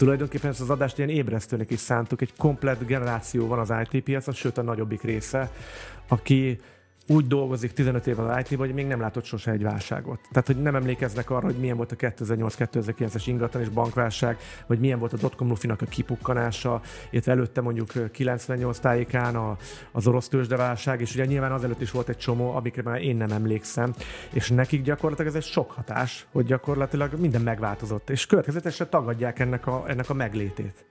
Tulajdonképpen ezt az adást ilyen ébresztőnek is szántuk, egy komplett generáció van az IT piacon, sőt a nagyobbik része, aki úgy dolgozik 15 év az IT-ban, hogy még nem látott sose egy válságot. Tehát, hogy nem emlékeznek arra, hogy milyen volt a 2008-2009-es ingatlan és bankválság, vagy milyen volt a dotcom lufinak a kipukkanása, illetve előtte mondjuk 98 tájékán a, az orosz tőzsdeválság, és ugye nyilván azelőtt is volt egy csomó, amikre már én nem emlékszem, és nekik gyakorlatilag ez egy sok hatás, hogy gyakorlatilag minden megváltozott, és következetesen tagadják ennek a, ennek a meglétét.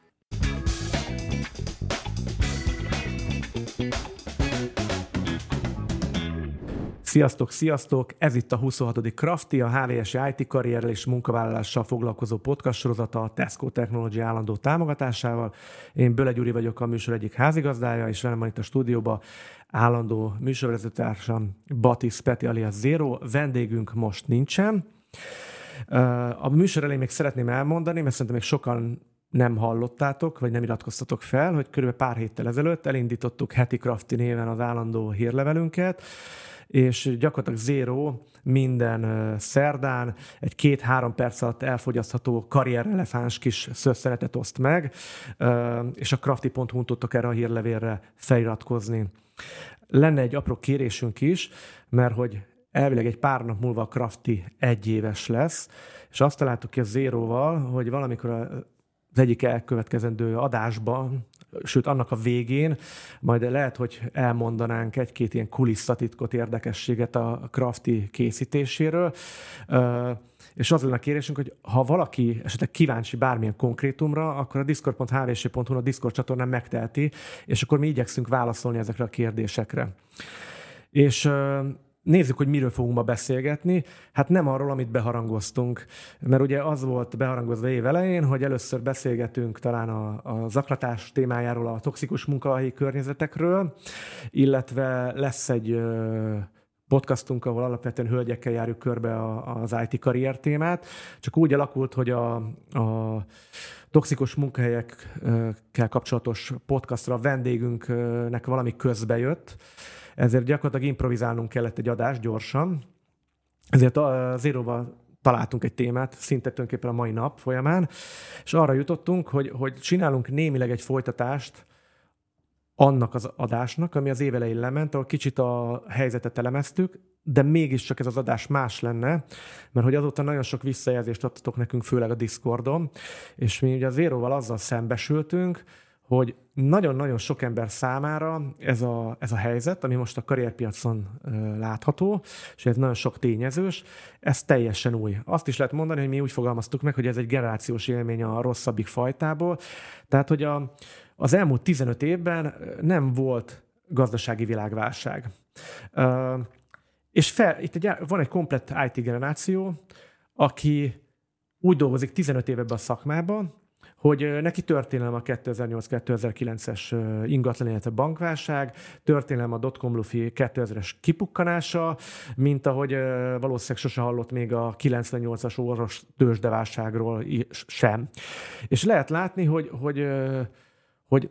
Sziasztok, sziasztok! Ez itt a 26. Crafty, a HVS IT karrierrel és munkavállalással foglalkozó podcast sorozata a Tesco Technology állandó támogatásával. Én Böle Gyuri vagyok a műsor egyik házigazdája, és velem van itt a stúdióban állandó műsorvezetőtársam Batis Peti alias Zero. Vendégünk most nincsen. A műsor elején még szeretném elmondani, mert szerintem még sokan nem hallottátok, vagy nem iratkoztatok fel, hogy körülbelül pár héttel ezelőtt elindítottuk heti Crafty néven az állandó hírlevelünket, és gyakorlatilag zero minden szerdán egy két-három perc alatt elfogyasztható karrierrelefáns kis szösszenetet oszt meg, és a crafty.hu-n tudtok erre a hírlevélre feliratkozni. Lenne egy apró kérésünk is, mert hogy elvileg egy pár nap múlva a Crafty egy éves lesz, és azt találtuk ki a Zéróval, hogy valamikor az egyik elkövetkezendő adásban sőt annak a végén majd lehet, hogy elmondanánk egy-két ilyen kulisszatitkot, érdekességet a crafty készítéséről. És az lenne a kérésünk, hogy ha valaki esetleg kíváncsi bármilyen konkrétumra, akkor a discord.hvc.hu a Discord csatornán megteheti, és akkor mi igyekszünk válaszolni ezekre a kérdésekre. És Nézzük, hogy miről fogunk ma beszélgetni. Hát nem arról, amit beharangoztunk, mert ugye az volt beharangozva év elején, hogy először beszélgetünk talán a, a zaklatás témájáról, a toxikus munkahelyi környezetekről, illetve lesz egy podcastunk, ahol alapvetően hölgyekkel járjuk körbe az IT karrier témát. Csak úgy alakult, hogy a, a toxikus munkahelyekkel kapcsolatos podcastra a vendégünknek valami közbe jött, ezért gyakorlatilag improvizálnunk kellett egy adást gyorsan. Ezért a Zéróval találtunk egy témát, szinte tulajdonképpen a mai nap folyamán, és arra jutottunk, hogy, hogy csinálunk némileg egy folytatást annak az adásnak, ami az évelején lement, ahol kicsit a helyzetet elemeztük, de mégiscsak ez az adás más lenne, mert hogy azóta nagyon sok visszajelzést adtatok nekünk, főleg a Discordon, és mi ugye az Zéróval azzal szembesültünk, hogy nagyon-nagyon sok ember számára ez a, ez a helyzet, ami most a karrierpiacon látható, és ez nagyon sok tényezős, ez teljesen új. Azt is lehet mondani, hogy mi úgy fogalmaztuk meg, hogy ez egy generációs élmény a rosszabbik fajtából. Tehát, hogy a, az elmúlt 15 évben nem volt gazdasági világválság. és fel, itt egy, van egy komplett IT generáció, aki úgy dolgozik 15 éve ebbe a szakmában, hogy neki történelem a 2008-2009-es ingatlan, illetve bankválság, történelem a dotcom lufi 2000-es kipukkanása, mint ahogy valószínűleg sose hallott még a 98-as orvos tőzsdeválságról sem. És lehet látni, hogy, hogy, hogy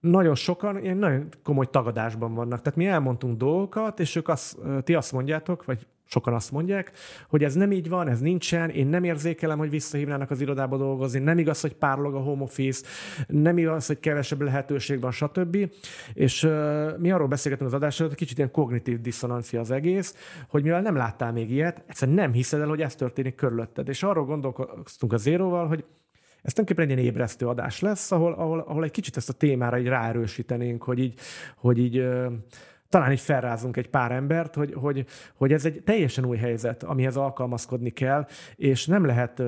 nagyon sokan ilyen nagyon komoly tagadásban vannak. Tehát mi elmondtunk dolgokat, és ők azt, ti azt mondjátok, vagy sokan azt mondják, hogy ez nem így van, ez nincsen, én nem érzékelem, hogy visszahívnának az irodába dolgozni, nem igaz, hogy párlog a home office, nem igaz, hogy kevesebb lehetőség van, stb. És uh, mi arról beszélgetünk az adásról, hogy kicsit ilyen kognitív diszonancia az egész, hogy mivel nem láttál még ilyet, egyszerűen nem hiszed el, hogy ez történik körülötted. És arról gondolkoztunk a zéróval, hogy ez tulajdonképpen egy ilyen ébresztő adás lesz, ahol, ahol, ahol egy kicsit ezt a témára így ráerősítenénk, hogy így, hogy így talán így felrázunk egy pár embert, hogy, hogy, hogy ez egy teljesen új helyzet, amihez alkalmazkodni kell, és nem lehet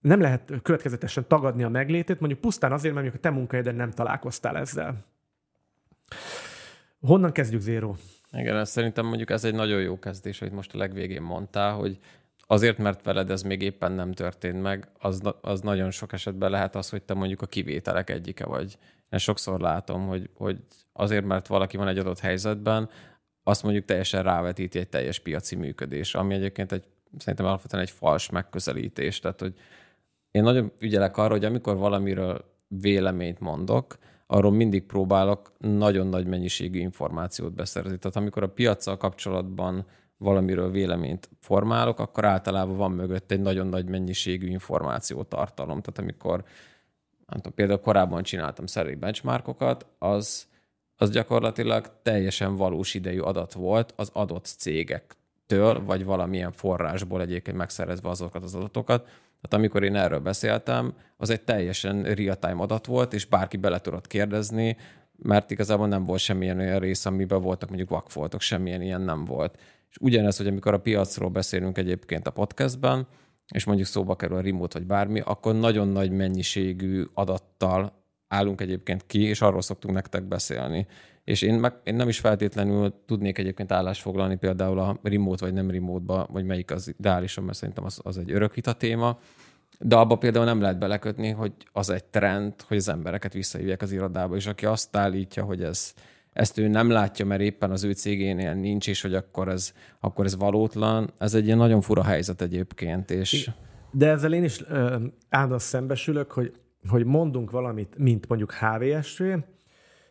nem lehet következetesen tagadni a meglétét, mondjuk pusztán azért, mert mondjuk a te munkahelyeden nem találkoztál ezzel. Honnan kezdjük, Zéro? Igen, szerintem mondjuk ez egy nagyon jó kezdés, hogy most a legvégén mondtál, hogy azért, mert veled ez még éppen nem történt meg, az, az nagyon sok esetben lehet az, hogy te mondjuk a kivételek egyike vagy. Én sokszor látom, hogy, hogy azért, mert valaki van egy adott helyzetben, azt mondjuk teljesen rávetíti egy teljes piaci működés, ami egyébként egy, szerintem alapvetően egy fals megközelítés. Tehát, hogy én nagyon ügyelek arra, hogy amikor valamiről véleményt mondok, arról mindig próbálok nagyon nagy mennyiségű információt beszerezni. Tehát amikor a piacsal kapcsolatban valamiről véleményt formálok, akkor általában van mögött egy nagyon nagy mennyiségű információtartalom. Tehát amikor nem tudom, például korábban csináltam szeri benchmarkokat, az, az gyakorlatilag teljesen valós idejű adat volt az adott cégektől, vagy valamilyen forrásból egyébként megszerezve azokat az adatokat. Tehát amikor én erről beszéltem, az egy teljesen real-time adat volt, és bárki bele tudott kérdezni, mert igazából nem volt semmilyen olyan rész, amiben voltak mondjuk vakfoltok, semmilyen ilyen nem volt. És ugyanez, hogy amikor a piacról beszélünk egyébként a podcastben, és mondjuk szóba kerül a remote vagy bármi, akkor nagyon nagy mennyiségű adattal állunk egyébként ki, és arról szoktunk nektek beszélni. És én, meg, én nem is feltétlenül tudnék egyébként állást foglalni például a remote vagy nem remote-ba, vagy melyik az ideálisan, mert szerintem az, az egy örök téma, de abba például nem lehet belekötni, hogy az egy trend, hogy az embereket visszahívják az irodába, és aki azt állítja, hogy ez, ezt ő nem látja, mert éppen az ő cégénél nincs, és hogy akkor ez, akkor ez valótlan, ez egy ilyen nagyon fura helyzet egyébként. És... De ezzel én is állandóan szembesülök, hogy, hogy mondunk valamit, mint mondjuk HVSV,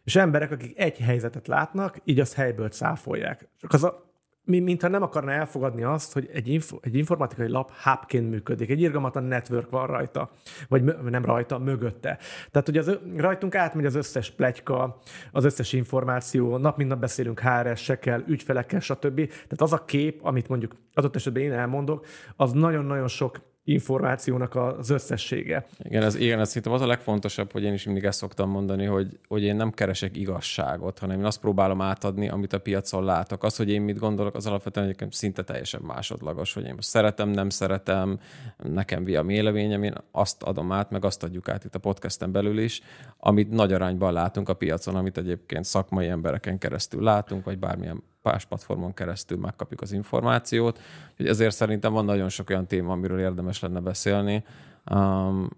és emberek, akik egy helyzetet látnak, így azt helyből cáfolják. Csak az a, mintha nem akarna elfogadni azt, hogy egy, info, egy informatikai lap hubként működik, egy irgalmatlan network van rajta, vagy nem rajta, mögötte. Tehát, hogy az, rajtunk átmegy az összes plegyka, az összes információ, nap mint nap beszélünk HRS-ekkel, ügyfelekkel, stb. Tehát az a kép, amit mondjuk adott esetben én elmondok, az nagyon-nagyon sok információnak az összessége. Igen, ez, igen, ez szerintem az a legfontosabb, hogy én is mindig ezt szoktam mondani, hogy, hogy én nem keresek igazságot, hanem én azt próbálom átadni, amit a piacon látok. Az, hogy én mit gondolok, az alapvetően egyébként szinte teljesen másodlagos, hogy én most szeretem, nem szeretem, nekem mi a véleményem, én azt adom át, meg azt adjuk át itt a podcasten belül is, amit nagy arányban látunk a piacon, amit egyébként szakmai embereken keresztül látunk, vagy bármilyen más platformon keresztül megkapjuk az információt. Úgyhogy ezért szerintem van nagyon sok olyan téma, amiről érdemes lenne beszélni, um,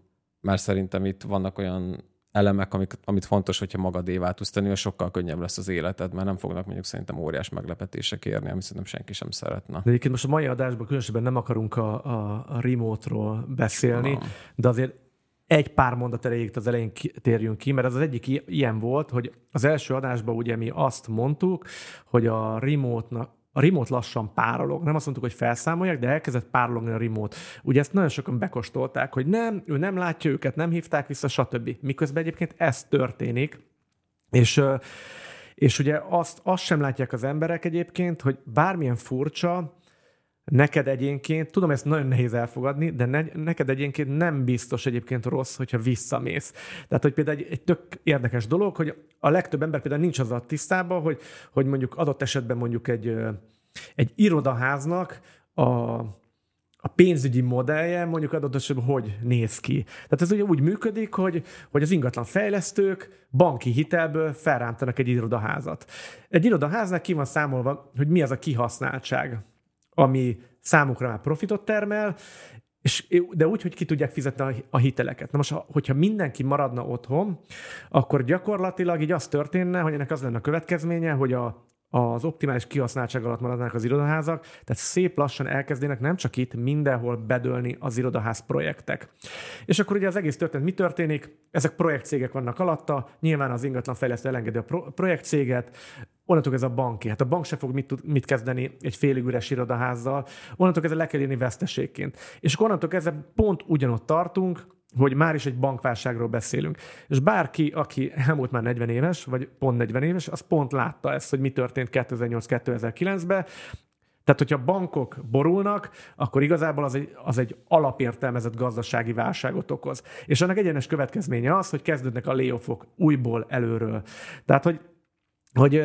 mert szerintem itt vannak olyan elemek, amik, amit fontos, hogyha magadévá tudsz tenni, hogy sokkal könnyebb lesz az életed, mert nem fognak mondjuk szerintem óriás meglepetések érni, amit szerintem senki sem szeretne. De egyébként most a mai adásban különösebben nem akarunk a, a, a remote-ról beszélni, no. de azért egy pár mondat erejéig az elején térjünk ki, mert az, az egyik ilyen volt, hogy az első adásban ugye mi azt mondtuk, hogy a remote a remote lassan párolog. Nem azt mondtuk, hogy felszámolják, de elkezdett párologni a remote. Ugye ezt nagyon sokan bekostolták, hogy nem, ő nem látja őket, nem hívták vissza, stb. Miközben egyébként ez történik, és és ugye azt, azt sem látják az emberek egyébként, hogy bármilyen furcsa, neked egyénként, tudom, ezt nagyon nehéz elfogadni, de ne, neked egyénként nem biztos egyébként rossz, hogyha visszamész. Tehát, hogy például egy, egy tök érdekes dolog, hogy a legtöbb ember például nincs az a tisztában, hogy, hogy mondjuk adott esetben mondjuk egy, egy irodaháznak a, a pénzügyi modellje mondjuk adott esetben hogy néz ki. Tehát ez ugye úgy működik, hogy, hogy az ingatlan fejlesztők banki hitelből felrántanak egy irodaházat. Egy irodaháznak ki van számolva, hogy mi az a kihasználtság ami számukra már profitot termel, és, de úgy, hogy ki tudják fizetni a hiteleket. Na most, hogyha mindenki maradna otthon, akkor gyakorlatilag így az történne, hogy ennek az lenne a következménye, hogy a, az optimális kihasználtság alatt maradnának az irodaházak, tehát szép lassan elkezdének nem csak itt, mindenhol bedőlni az irodaház projektek. És akkor ugye az egész történet mi történik? Ezek projektcégek vannak alatta, nyilván az ingatlan fejlesztő elengedi a pro- projektcéget, onnantól ez a banki. Hát a bank se fog mit, mit kezdeni egy félig üres irodaházzal, onnantól kezdve le kell írni veszteségként. És akkor onnantól kezdve pont ugyanott tartunk, hogy már is egy bankválságról beszélünk. És bárki, aki elmúlt már 40 éves, vagy pont 40 éves, az pont látta ezt, hogy mi történt 2008-2009-ben, tehát, hogyha bankok borulnak, akkor igazából az egy, az egy alapértelmezett gazdasági válságot okoz. És annak egyenes következménye az, hogy kezdődnek a layoffok újból előről. Tehát, hogy hogy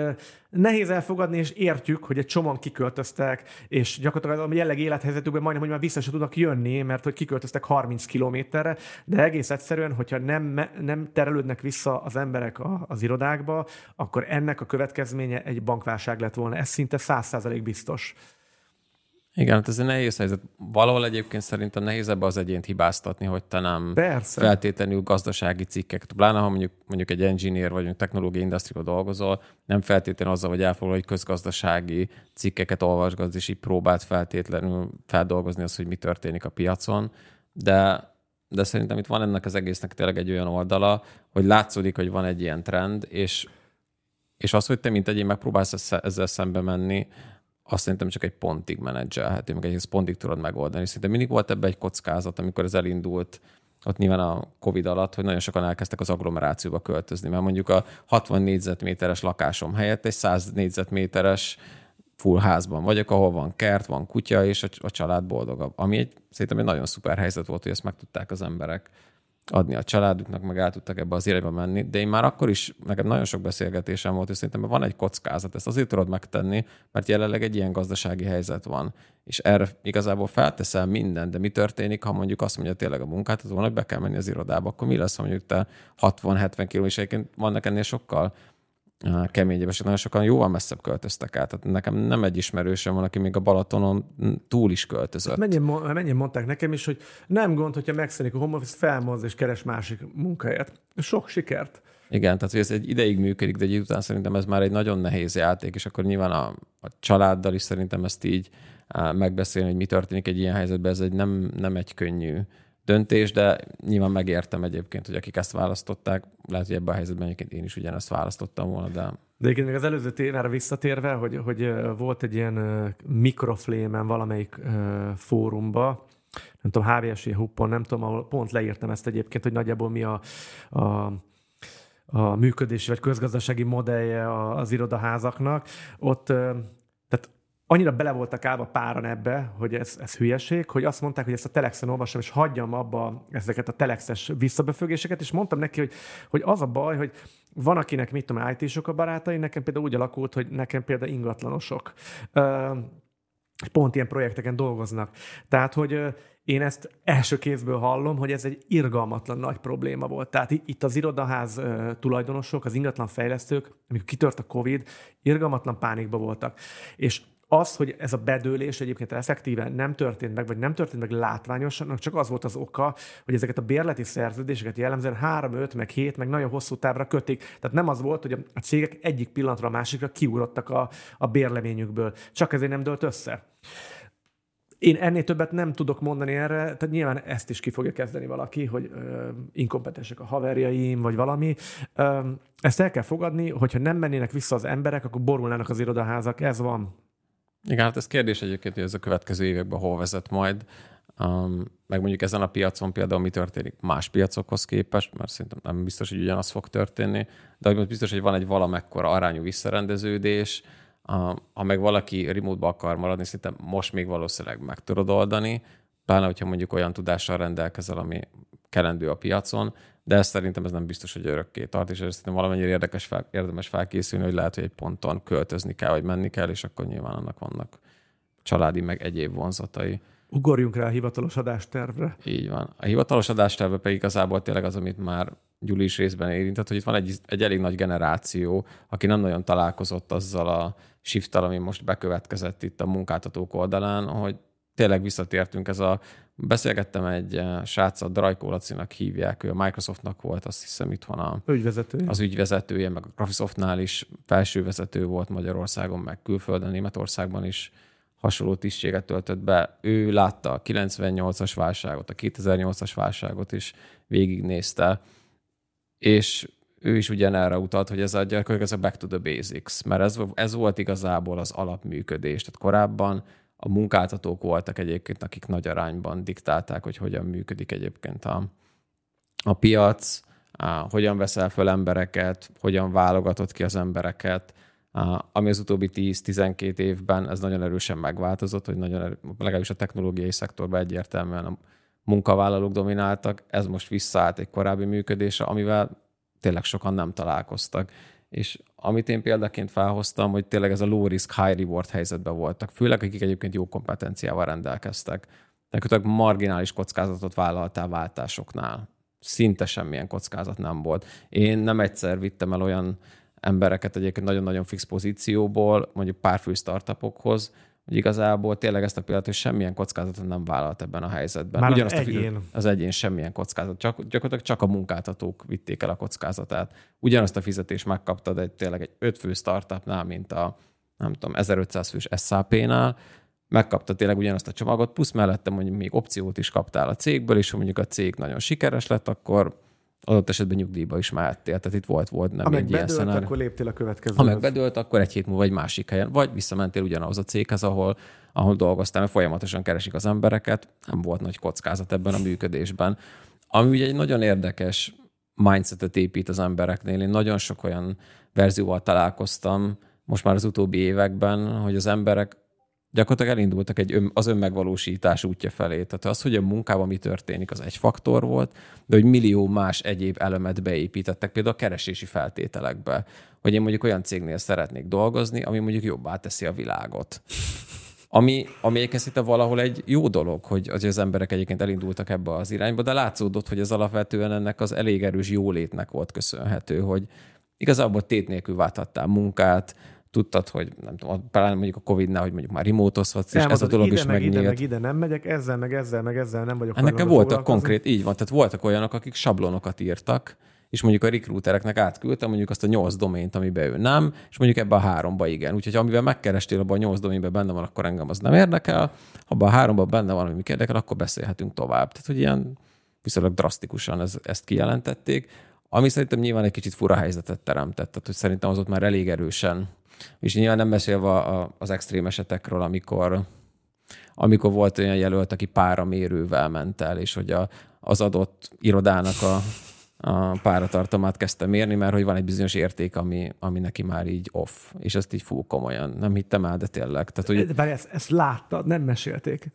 nehéz elfogadni, és értjük, hogy egy csomag kiköltöztek, és gyakorlatilag a jelleg élethelyzetükben majdnem, hogy már vissza se tudnak jönni, mert hogy kiköltöztek 30 kilométerre, de egész egyszerűen, hogyha nem, nem terelődnek vissza az emberek az irodákba, akkor ennek a következménye egy bankválság lett volna. Ez szinte 100% biztos. Igen, hát ez egy nehéz helyzet. Valahol egyébként szerintem nehéz ebbe az egyént hibáztatni, hogy te nem Persze. feltétlenül gazdasági cikkek, pláne ha mondjuk, mondjuk egy engineer vagy mondjuk technológiai industriában dolgozol, nem feltétlenül azzal, hogy elfoglal, hogy közgazdasági cikkeket olvasgatsz, és így próbált feltétlenül feldolgozni azt, hogy mi történik a piacon, de de szerintem itt van ennek az egésznek tényleg egy olyan oldala, hogy látszódik, hogy van egy ilyen trend, és, és az, hogy te mint egyén megpróbálsz ezzel szembe menni, azt szerintem csak egy pontig menedzselhető, meg egy pontig tudod megoldani. Szerintem mindig volt ebbe egy kockázat, amikor ez elindult, ott nyilván a Covid alatt, hogy nagyon sokan elkezdtek az agglomerációba költözni, mert mondjuk a 60 négyzetméteres lakásom helyett egy 100 négyzetméteres full házban vagyok, ahol van kert, van kutya, és a, a család boldogabb. Ami egy, szerintem egy nagyon szuper helyzet volt, hogy ezt meg tudták az emberek adni a családuknak, meg el tudtak ebbe az irányba menni, de én már akkor is, nekem nagyon sok beszélgetésem volt, és szerintem van egy kockázat, ezt azért tudod megtenni, mert jelenleg egy ilyen gazdasági helyzet van, és erre igazából felteszel mindent, de mi történik, ha mondjuk azt mondja tényleg a munkát, az hogy be kell menni az irodába, akkor mi lesz, ha mondjuk te 60-70 kiló, és egyébként vannak ennél sokkal keményebb, és nagyon sokan jóval messzebb költöztek át. Tehát nekem nem egy ismerősöm van, aki még a Balatonon túl is költözött. Mennyien, mennyien mondták nekem is, hogy nem gond, hogyha megszűnik a home office, felmozd és keres másik munkahelyet. Sok sikert! Igen, tehát hogy ez egy ideig működik, de egy után szerintem ez már egy nagyon nehéz játék, és akkor nyilván a, a családdal is szerintem ezt így megbeszélni, hogy mi történik egy ilyen helyzetben, ez egy nem, nem egy könnyű döntés, de nyilván megértem egyébként, hogy akik ezt választották, lehet, hogy ebben a helyzetben egyébként én is ugyanezt választottam volna, de... De egyébként még az előző témára visszatérve, hogy, hogy volt egy ilyen mikroflémen valamelyik fórumba, nem tudom, HVSI Huppon, nem tudom, ahol pont leírtam ezt egyébként, hogy nagyjából mi a, a a működési vagy közgazdasági modellje az irodaházaknak. Ott annyira bele voltak állva páran ebbe, hogy ez, ez hülyeség, hogy azt mondták, hogy ezt a telexen olvasom, és hagyjam abba ezeket a telexes visszabefögéseket, és mondtam neki, hogy, hogy az a baj, hogy van, akinek, mit tudom, IT-sok a barátai, nekem például úgy alakult, hogy nekem például ingatlanosok. Pont ilyen projekteken dolgoznak. Tehát, hogy én ezt első kézből hallom, hogy ez egy irgalmatlan nagy probléma volt. Tehát itt az irodaház tulajdonosok, az ingatlan fejlesztők, amikor kitört a Covid, irgalmatlan pánikba voltak. És az, hogy ez a bedőlés egyébként effektíven nem történt meg, vagy nem történt meg látványosan, csak az volt az oka, hogy ezeket a bérleti szerződéseket jellemzően 3, 5, meg 7, meg nagyon hosszú távra kötik. Tehát nem az volt, hogy a cégek egyik pillanatra a másikra kiugrottak a, a bérleményükből. Csak ezért nem dölt össze. Én ennél többet nem tudok mondani erre, tehát nyilván ezt is ki fogja kezdeni valaki, hogy ö, inkompetensek a haverjaim, vagy valami. Ö, ezt el kell fogadni, hogyha nem mennének vissza az emberek, akkor borulnának az irodaházak. Ez van. Igen, hát ez kérdés egyébként, hogy ez a következő években hol vezet majd. Um, meg mondjuk ezen a piacon például mi történik más piacokhoz képest, mert szerintem nem biztos, hogy ugyanaz fog történni, de hogy biztos, hogy van egy valamekkora arányú visszarendeződés, uh, ha meg valaki remote akar maradni, szerintem most még valószínűleg meg tudod oldani, pláne, hogyha mondjuk olyan tudással rendelkezel, ami kelendő a piacon, de ez szerintem ez nem biztos, hogy örökké tart, és ez szerintem valamennyire érdekes fel, érdemes felkészülni, hogy lehet, hogy egy ponton költözni kell, vagy menni kell, és akkor nyilván annak vannak családi, meg egyéb vonzatai. Ugorjunk rá a hivatalos adástervre. Így van. A hivatalos adásterve pedig igazából tényleg az, amit már Gyuli is részben érintett, hogy itt van egy, egy elég nagy generáció, aki nem nagyon találkozott azzal a shift ami most bekövetkezett itt a munkáltatók oldalán, hogy tényleg visszatértünk ez a Beszélgettem egy eh, sráccal, Drajkó Lacinak hívják, ő a Microsoftnak volt, azt hiszem itthon a, ügyvezetője. az ügyvezetője, meg a Graphisoftnál is felső vezető volt Magyarországon, meg külföldön, Németországban is hasonló tisztséget töltött be. Ő látta a 98-as válságot, a 2008-as válságot is végignézte, és ő is ugyanerre utalt, hogy ez a gyakorlatilag ez a back to the basics, mert ez, ez volt igazából az alapműködés. Tehát korábban a munkáltatók voltak egyébként, akik nagy arányban diktálták, hogy hogyan működik egyébként a, a piac, a, hogyan veszel föl embereket, hogyan válogatott ki az embereket, a, ami az utóbbi 10-12 évben ez nagyon erősen megváltozott, hogy nagyon erő, legalábbis a technológiai szektorban egyértelműen a munkavállalók domináltak, ez most visszaállt egy korábbi működésre, amivel tényleg sokan nem találkoztak és amit én példaként felhoztam, hogy tényleg ez a low risk, high reward helyzetben voltak, főleg akik egyébként jó kompetenciával rendelkeztek. Nekünk marginális kockázatot vállaltál váltásoknál. Szinte semmilyen kockázat nem volt. Én nem egyszer vittem el olyan embereket egyébként nagyon-nagyon fix pozícióból, mondjuk pár fő startupokhoz, hogy igazából tényleg ezt a hogy semmilyen kockázatot nem vállalt ebben a helyzetben. Már Ugyanazt az egyén. A, az egyén semmilyen kockázat. Csak, gyakorlatilag csak a munkáltatók vitték el a kockázatát. Ugyanazt a fizetést megkaptad egy tényleg egy öt fő startupnál, mint a nem tudom, 1500 fős SAP-nál, megkaptad tényleg ugyanazt a csomagot, plusz mellette mondjuk még opciót is kaptál a cégből, és ha mondjuk a cég nagyon sikeres lett, akkor adott esetben nyugdíjba is mehettél. Tehát itt volt, volt nem ha egy ilyen szenárió. akkor léptél a következő. Ha megbedőlt, akkor egy hét múlva egy másik helyen, vagy visszamentél ugyanaz a céghez, ahol, ahol dolgoztál, mert folyamatosan keresik az embereket, nem volt nagy kockázat ebben a működésben. Ami ugye egy nagyon érdekes mindsetet épít az embereknél. Én nagyon sok olyan verzióval találkoztam most már az utóbbi években, hogy az emberek gyakorlatilag elindultak egy ön, az önmegvalósítás útja felé. Tehát az, hogy a munkában mi történik, az egy faktor volt, de hogy millió más egyéb elemet beépítettek, például a keresési feltételekbe, hogy én mondjuk olyan cégnél szeretnék dolgozni, ami mondjuk jobbá teszi a világot. Ami, ami egyébként valahol egy jó dolog, hogy az emberek egyébként elindultak ebbe az irányba, de látszódott, hogy az alapvetően ennek az elég erős jólétnek volt köszönhető, hogy igazából tét nélkül válthattál munkát, tudtad, hogy nem tudom, talán mondjuk a Covid-nál, hogy mondjuk már remote-ozhatsz, és ez a dolog ide, is meg megnyílt. Ide, meg ide nem megyek, ezzel, meg ezzel, meg ezzel nem vagyok. Nekem voltak konkrét, így van, tehát voltak olyanok, akik sablonokat írtak, és mondjuk a recruitereknek átküldtem mondjuk azt a nyolc domént, amiben ő nem, és mondjuk ebbe a háromba igen. Úgyhogy amivel megkerestél, abban a nyolc doménben benne van, akkor engem az nem érdekel. Ha abban a háromban benne van, ami érdekel, akkor beszélhetünk tovább. Tehát, hogy ilyen viszonylag drasztikusan ez, ezt kijelentették. Ami szerintem nyilván egy kicsit fura helyzetet teremtett, tehát hogy szerintem az ott már elég erősen, és nyilván nem beszélve az extrém esetekről, amikor, amikor volt olyan jelölt, aki páramérővel ment el, és hogy a, az adott irodának a, a páratartalmát kezdte mérni, mert hogy van egy bizonyos érték, ami, ami neki már így off, és ezt így fú komolyan. Nem hittem el, de tényleg. Tehát, hogy... Bár ezt, ezt láttad, nem mesélték.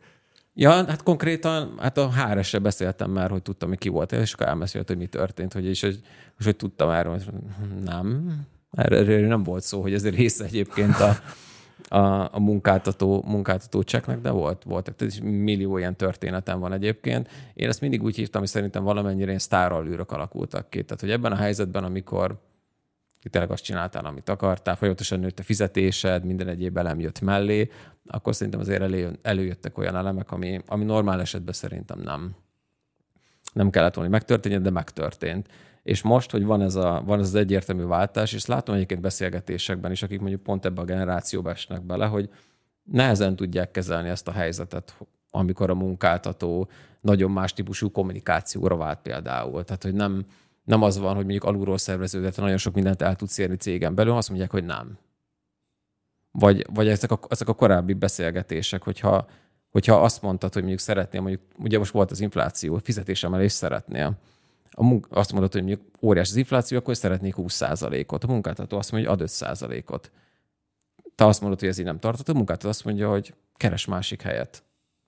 Ja, hát konkrétan, hát a hr beszéltem már, hogy tudtam, hogy ki volt, és akkor elmesélt, hogy mi történt, hogy, és, hogy, és hogy tudtam erről, hogy nem, erről nem volt szó, hogy ez része egyébként a, a, a munkáltató, munkáltató cseknek, de volt, voltak. Tehát millió ilyen történetem van egyébként. Én ezt mindig úgy hívtam, hogy szerintem valamennyire ilyen sztáralűrök alakultak ki. Tehát, hogy ebben a helyzetben, amikor tényleg azt csináltál, amit akartál, folyamatosan nőtt a fizetésed, minden egyéb elem jött mellé, akkor szerintem azért elő, előjöttek olyan elemek, ami, ami normál esetben szerintem nem, nem kellett volna, hogy megtörténjen, de megtörtént. És most, hogy van ez, a, van ez az egyértelmű váltás, és látom egyébként beszélgetésekben is, akik mondjuk pont ebbe a generációba esnek bele, hogy nehezen tudják kezelni ezt a helyzetet, amikor a munkáltató nagyon más típusú kommunikációra vált például. Tehát, hogy nem, nem az van, hogy mondjuk alulról szerveződött, nagyon sok mindent el tudsz érni cégen belül, azt mondják, hogy nem. Vagy, vagy ezek, a, ezek a korábbi beszélgetések, hogyha, hogyha azt mondtad, hogy mondjuk szeretnél, mondjuk, ugye most volt az infláció, fizetésemelést szeretnél, a munk, azt mondod, hogy mondjuk óriás az infláció, akkor szeretnék 20%-ot. A munkáltató azt mondja, hogy ad 5%-ot. Te azt mondod, hogy ez így nem tartott, a munkáltató azt mondja, hogy keres másik helyet.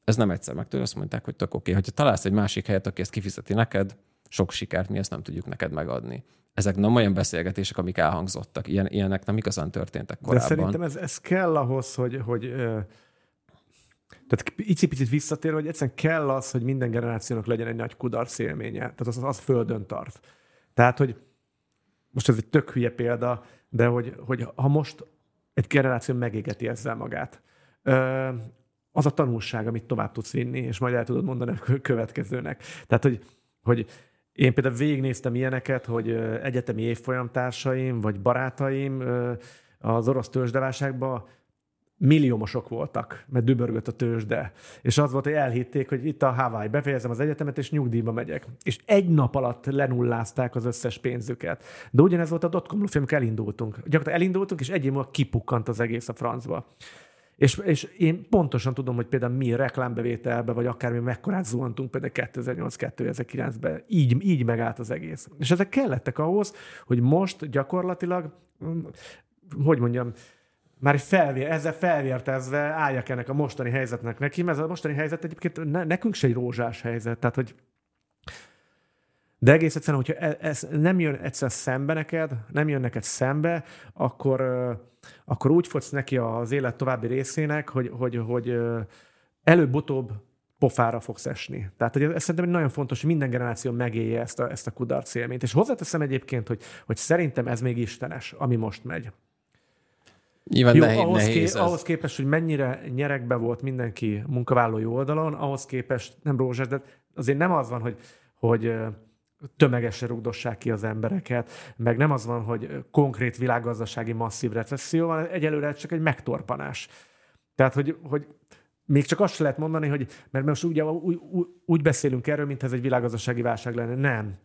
Ez nem egyszer meg azt mondták, hogy tök oké. Okay. Hogyha találsz egy másik helyet, aki ezt kifizeti neked, sok sikert, mi ezt nem tudjuk neked megadni. Ezek nem olyan beszélgetések, amik elhangzottak. Ilyen, ilyenek nem igazán történtek korábban. De szerintem ez, ez kell ahhoz, hogy, hogy tehát icipicit visszatér, hogy egyszerűen kell az, hogy minden generációnak legyen egy nagy kudarc élménye. Tehát az, az földön tart. Tehát, hogy most ez egy tök hülye példa, de hogy, hogy ha most egy generáció megégeti ezzel magát, az a tanulság, amit tovább tudsz vinni, és majd el tudod mondani a következőnek. Tehát, hogy, hogy én például végignéztem ilyeneket, hogy egyetemi évfolyamtársaim, vagy barátaim az orosz tőzsdeválságban milliómosok voltak, mert dübörgött a tőzsde. És az volt, hogy elhitték, hogy itt a Hawaii, befejezem az egyetemet, és nyugdíjba megyek. És egy nap alatt lenullázták az összes pénzüket. De ugyanez volt a dotcom amikor elindultunk. Gyakorlatilag elindultunk, és egy év múlva kipukkant az egész a francba. És, és én pontosan tudom, hogy például mi reklámbevételbe, vagy akármi mekkorát zuhantunk például 2008-2009-ben. Így, így megállt az egész. És ezek kellettek ahhoz, hogy most gyakorlatilag, hogy mondjam, már felvér, ezzel felvértezve álljak ennek a mostani helyzetnek neki, mert ez a mostani helyzet egyébként ne, nekünk se egy rózsás helyzet. Tehát, hogy de egész egyszerűen, hogyha e, ez nem jön egyszer szembe neked, nem jön neked szembe, akkor, akkor úgy fogsz neki az élet további részének, hogy, hogy, hogy előbb-utóbb pofára fogsz esni. Tehát hogy ez szerintem nagyon fontos, hogy minden generáció megélje ezt a, ezt a kudarc élményt. És hozzáteszem egyébként, hogy, hogy szerintem ez még istenes, ami most megy. Nyilván Jó, nehéz, ahhoz, nehéz ké, ahhoz képest, hogy mennyire nyerekbe volt mindenki munkavállalói oldalon, ahhoz képest nem rózsás, de azért nem az van, hogy, hogy tömegesen rugdossák ki az embereket, meg nem az van, hogy konkrét világgazdasági masszív recesszió van, egyelőre csak egy megtorpanás. Tehát, hogy, hogy még csak azt lehet mondani, hogy mert most ugye úgy, úgy, úgy beszélünk erről, mint ez egy világgazdasági válság lenne. Nem.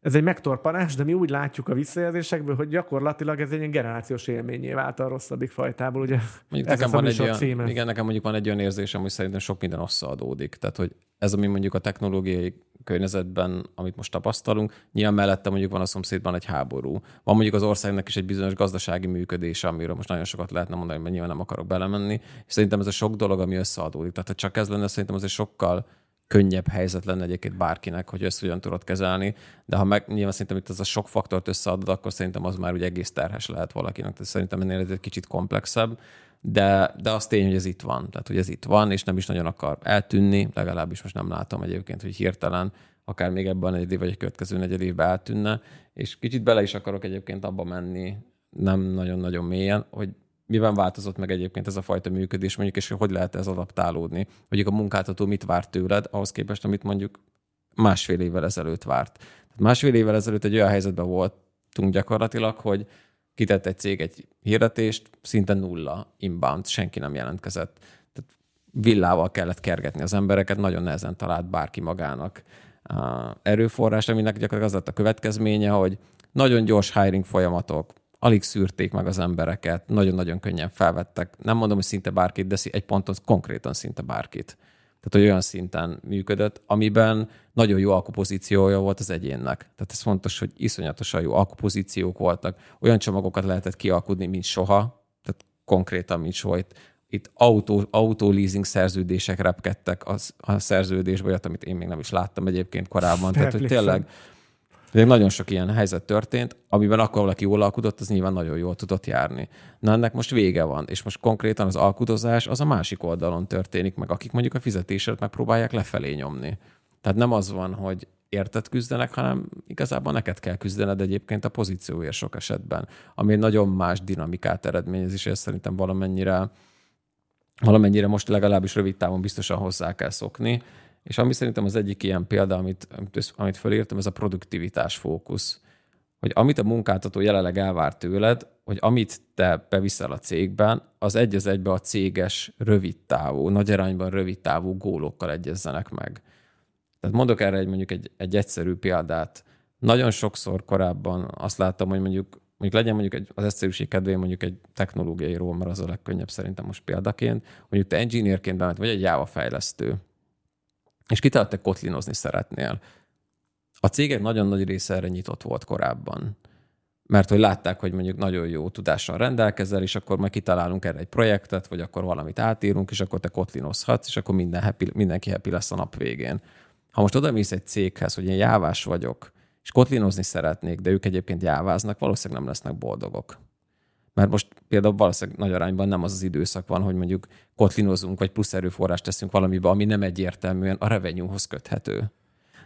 Ez egy megtorpanás, de mi úgy látjuk a visszajelzésekből, hogy gyakorlatilag ez egy ilyen generációs élményé vált a rosszabbik fajtából. Ugye mondjuk nekem van egy olyan, címe. Igen, nekem mondjuk van egy olyan érzésem, hogy szerintem sok minden összeadódik. Tehát, hogy ez, ami mondjuk a technológiai környezetben, amit most tapasztalunk, nyilván mellette mondjuk van a szomszédban egy háború. Van mondjuk az országnak is egy bizonyos gazdasági működése, amiről most nagyon sokat lehetne mondani, mert nyilván nem akarok belemenni. És szerintem ez a sok dolog, ami összeadódik. Tehát, ha csak ez lenne, szerintem az egy sokkal könnyebb helyzet lenne egyébként bárkinek, hogy ezt hogyan tudod kezelni, de ha meg nyilván szerintem itt ez a sok faktort összeadod, akkor szerintem az már úgy egész terhes lehet valakinek. Tehát szerintem ennél ez egy kicsit komplexebb, de, de az tény, hogy ez itt van. Tehát, hogy ez itt van, és nem is nagyon akar eltűnni, legalábbis most nem látom egyébként, hogy hirtelen akár még ebben a negyed év, vagy a következő negyed évben eltűnne, és kicsit bele is akarok egyébként abba menni, nem nagyon-nagyon mélyen, hogy miben változott meg egyébként ez a fajta működés, mondjuk, és hogy lehet ez adaptálódni? Mondjuk a munkáltató mit várt tőled, ahhoz képest, amit mondjuk másfél évvel ezelőtt várt. Másfél évvel ezelőtt egy olyan helyzetben voltunk gyakorlatilag, hogy kitett egy cég egy hirdetést, szinte nulla inbound, senki nem jelentkezett. Tehát villával kellett kergetni az embereket, nagyon nehezen talált bárki magának erőforrás, aminek gyakorlatilag az lett a következménye, hogy nagyon gyors hiring folyamatok, alig szűrték meg az embereket, nagyon-nagyon könnyen felvettek. Nem mondom, hogy szinte bárkit, de egy ponton konkrétan szinte bárkit. Tehát, hogy olyan szinten működött, amiben nagyon jó alkupozíciója volt az egyénnek. Tehát ez fontos, hogy iszonyatosan jó alkupozíciók voltak. Olyan csomagokat lehetett kialkudni, mint soha, tehát konkrétan, mint soha. Itt, itt autó, autó-leasing szerződések repkedtek a, a szerződésbe, olyat, amit én még nem is láttam egyébként korábban. Tehát, hogy tényleg de nagyon sok ilyen helyzet történt, amiben akkor valaki jól alkudott, az nyilván nagyon jól tudott járni. Na ennek most vége van, és most konkrétan az alkudozás az a másik oldalon történik, meg akik mondjuk a fizetésért megpróbálják lefelé nyomni. Tehát nem az van, hogy érted küzdenek, hanem igazából neked kell küzdened egyébként a pozícióért sok esetben, ami egy nagyon más dinamikát eredményez, és ezt szerintem valamennyire, valamennyire most legalábbis rövid távon biztosan hozzá kell szokni, és ami szerintem az egyik ilyen példa, amit, amit fölírtam, ez a produktivitás fókusz. Hogy amit a munkáltató jelenleg elvár tőled, hogy amit te beviszel a cégben, az egy az egybe a céges rövid távú, nagy arányban rövid távú gólokkal egyezzenek meg. Tehát mondok erre egy, mondjuk egy, egy egyszerű példát. Nagyon sokszor korábban azt láttam, hogy mondjuk mondjuk legyen mondjuk egy, az egyszerűség kedvéért mondjuk egy technológiai ról, mert az a legkönnyebb szerintem most példaként, mondjuk te engineerként bement, vagy egy Java fejlesztő, és kitalált, hogy kotlinozni szeretnél. A cégek nagyon nagy része erre nyitott volt korábban. Mert hogy látták, hogy mondjuk nagyon jó tudással rendelkezel, és akkor majd kitalálunk erre egy projektet, vagy akkor valamit átírunk, és akkor te kotlinozhatsz, és akkor minden happy, mindenki happy lesz a nap végén. Ha most oda egy céghez, hogy én jávás vagyok, és kotlinozni szeretnék, de ők egyébként jáváznak, valószínűleg nem lesznek boldogok. Mert most például valószínűleg nagy arányban nem az az időszak van, hogy mondjuk kotlinozunk, vagy plusz erőforrást teszünk valamibe, ami nem egyértelműen a revenyúhoz köthető.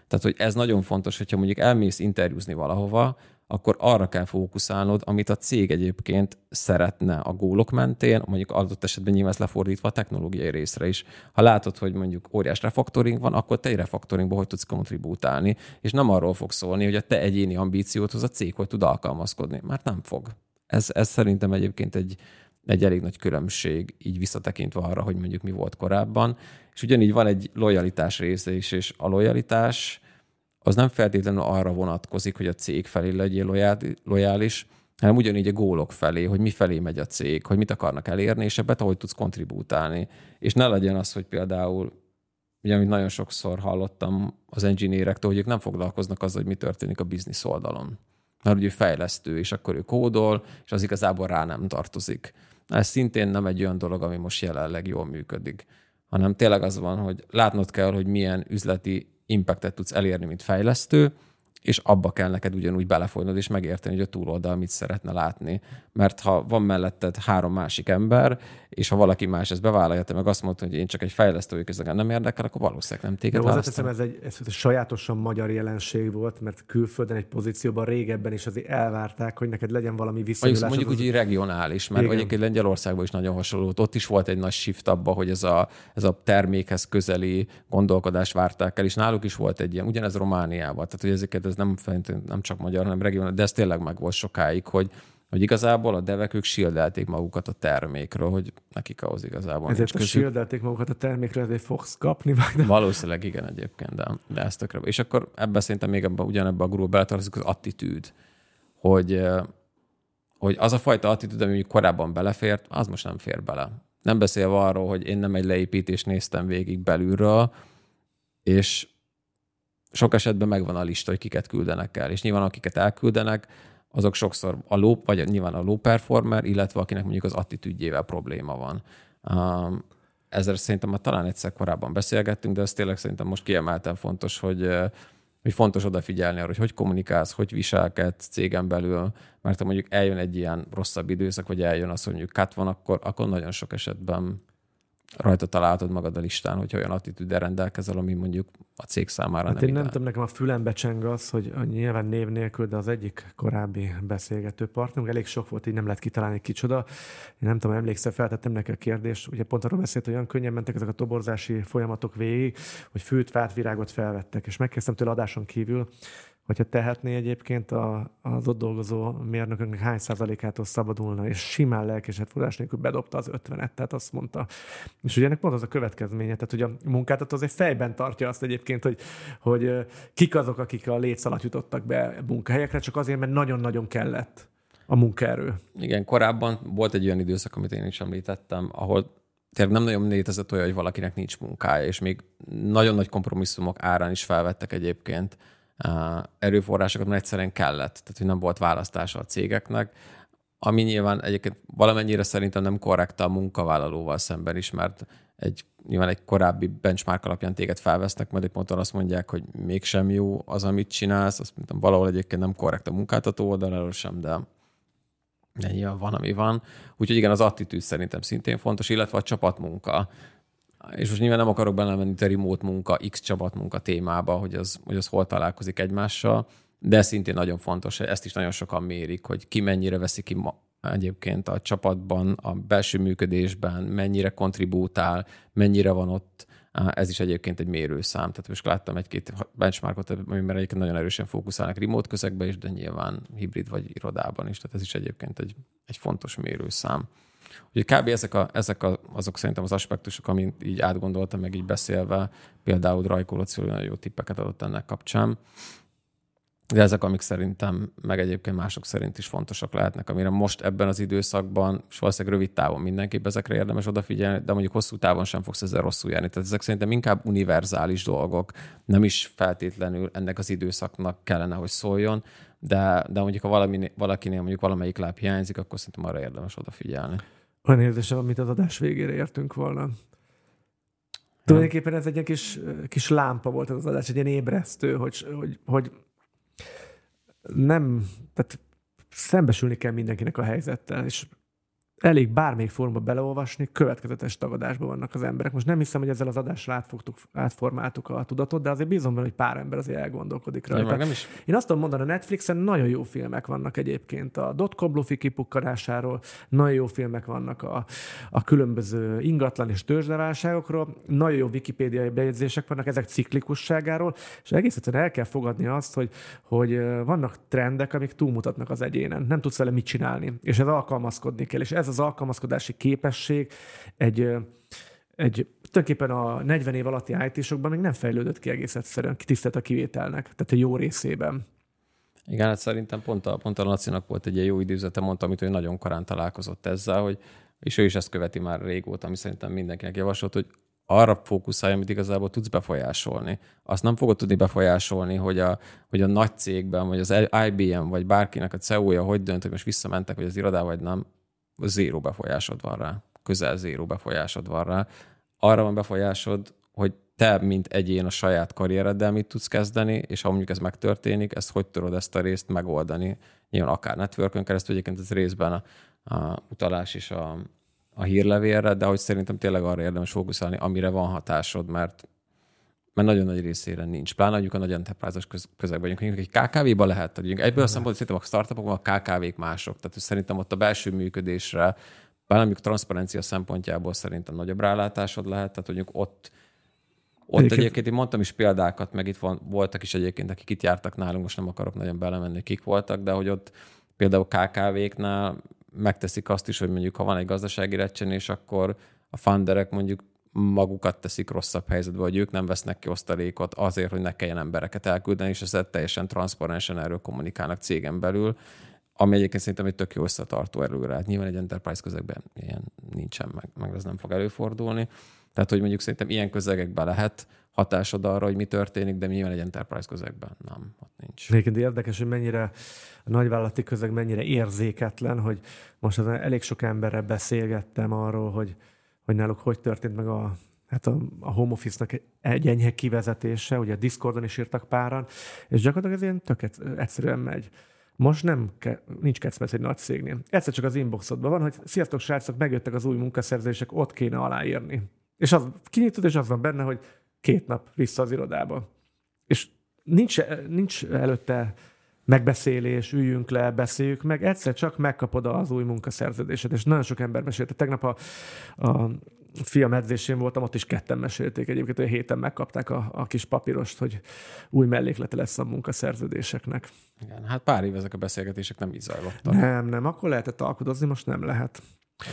Tehát, hogy ez nagyon fontos, hogyha mondjuk elmész interjúzni valahova, akkor arra kell fókuszálnod, amit a cég egyébként szeretne a gólok mentén, mondjuk adott esetben nyilván ez lefordítva a technológiai részre is. Ha látod, hogy mondjuk óriás refaktoring van, akkor te egy refaktoringba hogy tudsz kontribútálni, és nem arról fog szólni, hogy a te egyéni ambíciódhoz a cég hogy tud alkalmazkodni, mert nem fog. Ez, ez szerintem egyébként egy, egy elég nagy különbség, így visszatekintve arra, hogy mondjuk mi volt korábban. És ugyanígy van egy lojalitás része is, és a lojalitás az nem feltétlenül arra vonatkozik, hogy a cég felé legyél lojális, hanem ugyanígy a gólok felé, hogy mi felé megy a cég, hogy mit akarnak elérni, és ebbet ahogy tudsz kontribútálni. És ne legyen az, hogy például, ugye amit nagyon sokszor hallottam az engineerektől, hogy ők nem foglalkoznak azzal, hogy mi történik a biznisz oldalon mert ugye fejlesztő, és akkor ő kódol, és az igazából rá nem tartozik. Ez szintén nem egy olyan dolog, ami most jelenleg jól működik, hanem tényleg az van, hogy látnod kell, hogy milyen üzleti impactet tudsz elérni, mint fejlesztő, és abba kell neked ugyanúgy belefolynod, és megérteni, hogy a túloldal mit szeretne látni. Mert ha van melletted három másik ember, és ha valaki más ezt bevállalja, te meg azt mondod, hogy én csak egy fejlesztő vagyok, ez nem érdekel, akkor valószínűleg nem téged teszem, ez egy, ez egy sajátosan magyar jelenség volt, mert külföldön egy pozícióban régebben is azért elvárták, hogy neked legyen valami viszonyulás. Mondjuk, mondjuk úgy regionális, mert Igen. egyébként Lengyelországban is nagyon hasonló. Ott is volt egy nagy shift abba, hogy ez a, ez a termékhez közeli gondolkodás várták el, és náluk is volt egy ilyen, ugyanez Romániában. Tehát, hogy ezeket ez nem, nem csak magyar, hanem regionális, de ez tényleg meg volt sokáig, hogy hogy igazából a devek ők shieldelték magukat a termékről, hogy nekik ahhoz igazából Ezért a shieldelték magukat a termékről, ezért fogsz kapni majd. Valószínűleg igen egyébként, de, de ezt tökre. És akkor ebben szerintem még ebbe, ugyanebben a grúba beletartozik az attitűd, hogy, hogy az a fajta attitűd, ami korábban belefért, az most nem fér bele. Nem beszélve arról, hogy én nem egy leépítést néztem végig belülről, és sok esetben megvan a lista, hogy kiket küldenek el. És nyilván akiket elküldenek, azok sokszor a low, vagy nyilván a low performer, illetve akinek mondjuk az attitűdjével probléma van. Um, ezzel szerintem már talán egyszer korábban beszélgettünk, de ez tényleg szerintem most kiemelten fontos, hogy, hogy fontos odafigyelni arra, hogy hogy kommunikálsz, hogy viselkedsz cégen belül, mert ha mondjuk eljön egy ilyen rosszabb időszak, vagy eljön az, hogy mondjuk cut van, akkor, akkor nagyon sok esetben rajta találhatod magad a listán, hogy olyan attitűddel rendelkezel, ami mondjuk a cég számára hát nem én nem tudom, nekem a fülembe cseng az, hogy nyilván név nélkül, de az egyik korábbi beszélgető partnerünk, elég sok volt, így nem lehet kitalálni kicsoda. Én nem tudom, emlékszel, feltettem neki a kérdést, ugye pont arról beszélt, hogy olyan könnyen mentek ezek a toborzási folyamatok végig, hogy fűt, fát, virágot felvettek, és megkezdtem tőle adáson kívül, hogyha tehetné egyébként a, az ott dolgozó mérnököknek hány százalékától szabadulna, és simán lelkeset forrás nélkül bedobta az ötvenet, tehát azt mondta. És ugye ennek pont az a következménye, tehát hogy a munkáltató azért fejben tartja azt egyébként, hogy, hogy kik azok, akik a létsz alatt jutottak be munkahelyekre, csak azért, mert nagyon-nagyon kellett a munkaerő. Igen, korábban volt egy olyan időszak, amit én is említettem, ahol tényleg nem nagyon létezett olyan, hogy valakinek nincs munkája, és még nagyon nagy kompromisszumok árán is felvettek egyébként erőforrásokat, mert egyszerűen kellett, tehát hogy nem volt választása a cégeknek, ami nyilván egyébként valamennyire szerintem nem korrekt a munkavállalóval szemben is, mert egy, nyilván egy korábbi benchmark alapján téged felvesznek, majd egy ponton azt mondják, hogy mégsem jó az, amit csinálsz, azt mondtam, valahol egyébként nem korrekt a munkáltató oldalról sem, de de nyilván van, ami van. Úgyhogy igen, az attitűd szerintem szintén fontos, illetve a csapatmunka és most nyilván nem akarok belemenni a remote munka, X csapatmunka témába, hogy az, hogy az hol találkozik egymással, de szintén nagyon fontos, ezt is nagyon sokan mérik, hogy ki mennyire veszi ki ma, egyébként a csapatban, a belső működésben, mennyire kontribútál, mennyire van ott, ez is egyébként egy mérőszám. Tehát most láttam egy-két benchmarkot, amiben egyébként nagyon erősen fókuszálnak remote közegbe is, de nyilván hibrid vagy irodában is, tehát ez is egyébként egy, egy fontos mérőszám. Ugye kb. ezek, a, ezek a, azok szerintem az aspektusok, amit így átgondoltam, meg így beszélve, például Rajkó olyan jó tippeket adott ennek kapcsán. De ezek, amik szerintem, meg egyébként mások szerint is fontosak lehetnek, amire most ebben az időszakban, és valószínűleg rövid távon mindenképp ezekre érdemes odafigyelni, de mondjuk hosszú távon sem fogsz ezzel rosszul járni. Tehát ezek szerintem inkább univerzális dolgok, nem is feltétlenül ennek az időszaknak kellene, hogy szóljon, de, de mondjuk ha valami, valakinél mondjuk valamelyik láb hiányzik, akkor szerintem arra érdemes odafigyelni. Olyan érzésem, amit az adás végére értünk volna. Tulajdonképpen ez egy kis, kis lámpa volt az adás, egy ilyen ébresztő, hogy, hogy, hogy nem, tehát szembesülni kell mindenkinek a helyzettel, és elég bármelyik formba beleolvasni, következetes tagadásban vannak az emberek. Most nem hiszem, hogy ezzel az adással átfogtuk, átformáltuk a tudatot, de azért bízom benne, hogy pár ember azért elgondolkodik rajta. Nem is. Én azt tudom mondani, a Netflixen nagyon jó filmek vannak egyébként a dotcom lufi kipukkadásáról, nagyon jó filmek vannak a, a különböző ingatlan és tőzsdeválságokról, nagyon jó wikipédiai bejegyzések vannak ezek ciklikusságáról, és egész egyszerűen el kell fogadni azt, hogy, hogy vannak trendek, amik túlmutatnak az egyénen. Nem tudsz vele mit csinálni, és ez alkalmazkodni kell, és ez az alkalmazkodási képesség egy, egy tulajdonképpen a 40 év alatti IT-sokban még nem fejlődött ki egész egyszerűen, tisztelt a kivételnek, tehát a jó részében. Igen, hát szerintem pont a, pont a Lacinak volt egy jó időzete, mondta, amit ő nagyon korán találkozott ezzel, hogy és ő is ezt követi már régóta, ami szerintem mindenkinek javasolt, hogy arra fókuszálj, amit igazából tudsz befolyásolni. Azt nem fogod tudni befolyásolni, hogy a, hogy a nagy cégben, vagy az IBM, vagy bárkinek a CEO-ja hogy dönt, hogy most visszamentek, vagy az irodába, vagy nem zéró befolyásod van rá. Közel zéró befolyásod van rá. Arra van befolyásod, hogy te, mint egyén a saját karriereddel mit tudsz kezdeni, és ha mondjuk ez megtörténik, ezt hogy tudod ezt a részt megoldani. Nyilván akár networkön keresztül, egyébként ez részben a, a utalás is a, a hírlevélre, de hogy szerintem tényleg arra érdemes fókuszálni, amire van hatásod, mert mert nagyon nagy részére nincs. Pláne mondjuk a nagy enterprise köz, közegben vagyunk. Egy KKV-ba lehet, hogy egyből a szempontból szerintem a startupokban a KKV-k mások. Tehát szerintem ott a belső működésre, pláne mondjuk transzparencia szempontjából szerintem nagyobb rálátásod lehet, tehát mondjuk ott ott egyébként, egyébként én mondtam is példákat, meg itt van, voltak is egyébként, akik itt jártak nálunk, most nem akarok nagyon belemenni, kik voltak, de hogy ott például KKV-knál megteszik azt is, hogy mondjuk ha van egy gazdasági recsenés, akkor a funderek mondjuk magukat teszik rosszabb helyzetbe, hogy ők nem vesznek ki osztalékot azért, hogy ne kelljen embereket elküldeni, és ezt teljesen transzparensen erről kommunikálnak cégen belül, ami egyébként szerintem egy tök jó összetartó erőre. Hát nyilván egy enterprise közegben ilyen nincsen, meg, meg ez nem fog előfordulni. Tehát, hogy mondjuk szerintem ilyen közegekben lehet hatásod arra, hogy mi történik, de nyilván egy enterprise közegben nem, ott nincs. Egyébként érdekes, hogy mennyire a nagyvállalati közeg mennyire érzéketlen, hogy most az elég sok emberrel beszélgettem arról, hogy, hogy náluk hogy történt meg a, hát a, a home office-nak egy enyhe kivezetése, ugye a Discordon is írtak páran, és gyakorlatilag ez ilyen tök egyszerűen megy. Most nem ke, nincs kecmec egy nagy cégnél. Egyszer csak az inboxodban van, hogy sziasztok srácok, megjöttek az új munkaszerzések, ott kéne aláírni. És az kinyitod, és az van benne, hogy két nap vissza az irodába. És nincs, nincs előtte megbeszélés, üljünk le, beszéljük meg, egyszer csak megkapod az új munkaszerződéset, és nagyon sok ember mesélte. Tegnap a, a fiam edzésén voltam, ott is ketten mesélték egyébként, hogy a héten megkapták a, a kis papírost, hogy új melléklete lesz a munkaszerződéseknek. Igen, hát pár év ezek a beszélgetések nem így zajlottak. Nem, nem, akkor lehetett alkudozni, most nem lehet.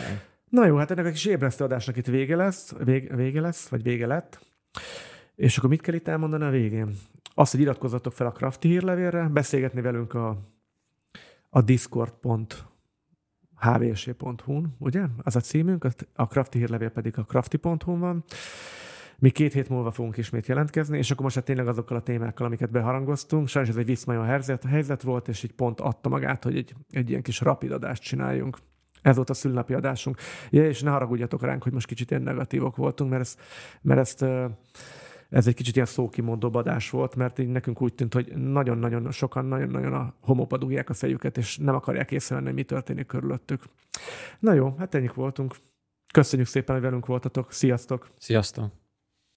Nem. Na jó, hát ennek a kis ébresztőadásnak itt vége lesz, vége, vége lesz, vagy vége lett. És akkor mit kell itt elmondani a végén? Azt, hogy iratkozzatok fel a Crafty hírlevélre, beszélgetni velünk a, a discord.hvs.hu-n, ugye? Az a címünk, a Crafty hírlevél pedig a crafty.hu-n van. Mi két hét múlva fogunk ismét jelentkezni, és akkor most hát tényleg azokkal a témákkal, amiket beharangoztunk. Sajnos ez egy viszmajó helyzet, helyzet volt, és így pont adta magát, hogy egy, egy ilyen kis rapid adást csináljunk. Ez volt a szülnapi adásunk. Ja, és ne haragudjatok ránk, hogy most kicsit ilyen negatívok voltunk, mert ezt, mert ezt ez egy kicsit ilyen szókimondó adás volt, mert így nekünk úgy tűnt, hogy nagyon-nagyon sokan nagyon-nagyon a homokba dugják a fejüket, és nem akarják észrevenni, hogy mi történik körülöttük. Na jó, hát ennyik voltunk. Köszönjük szépen, hogy velünk voltatok. Sziasztok! Sziasztok!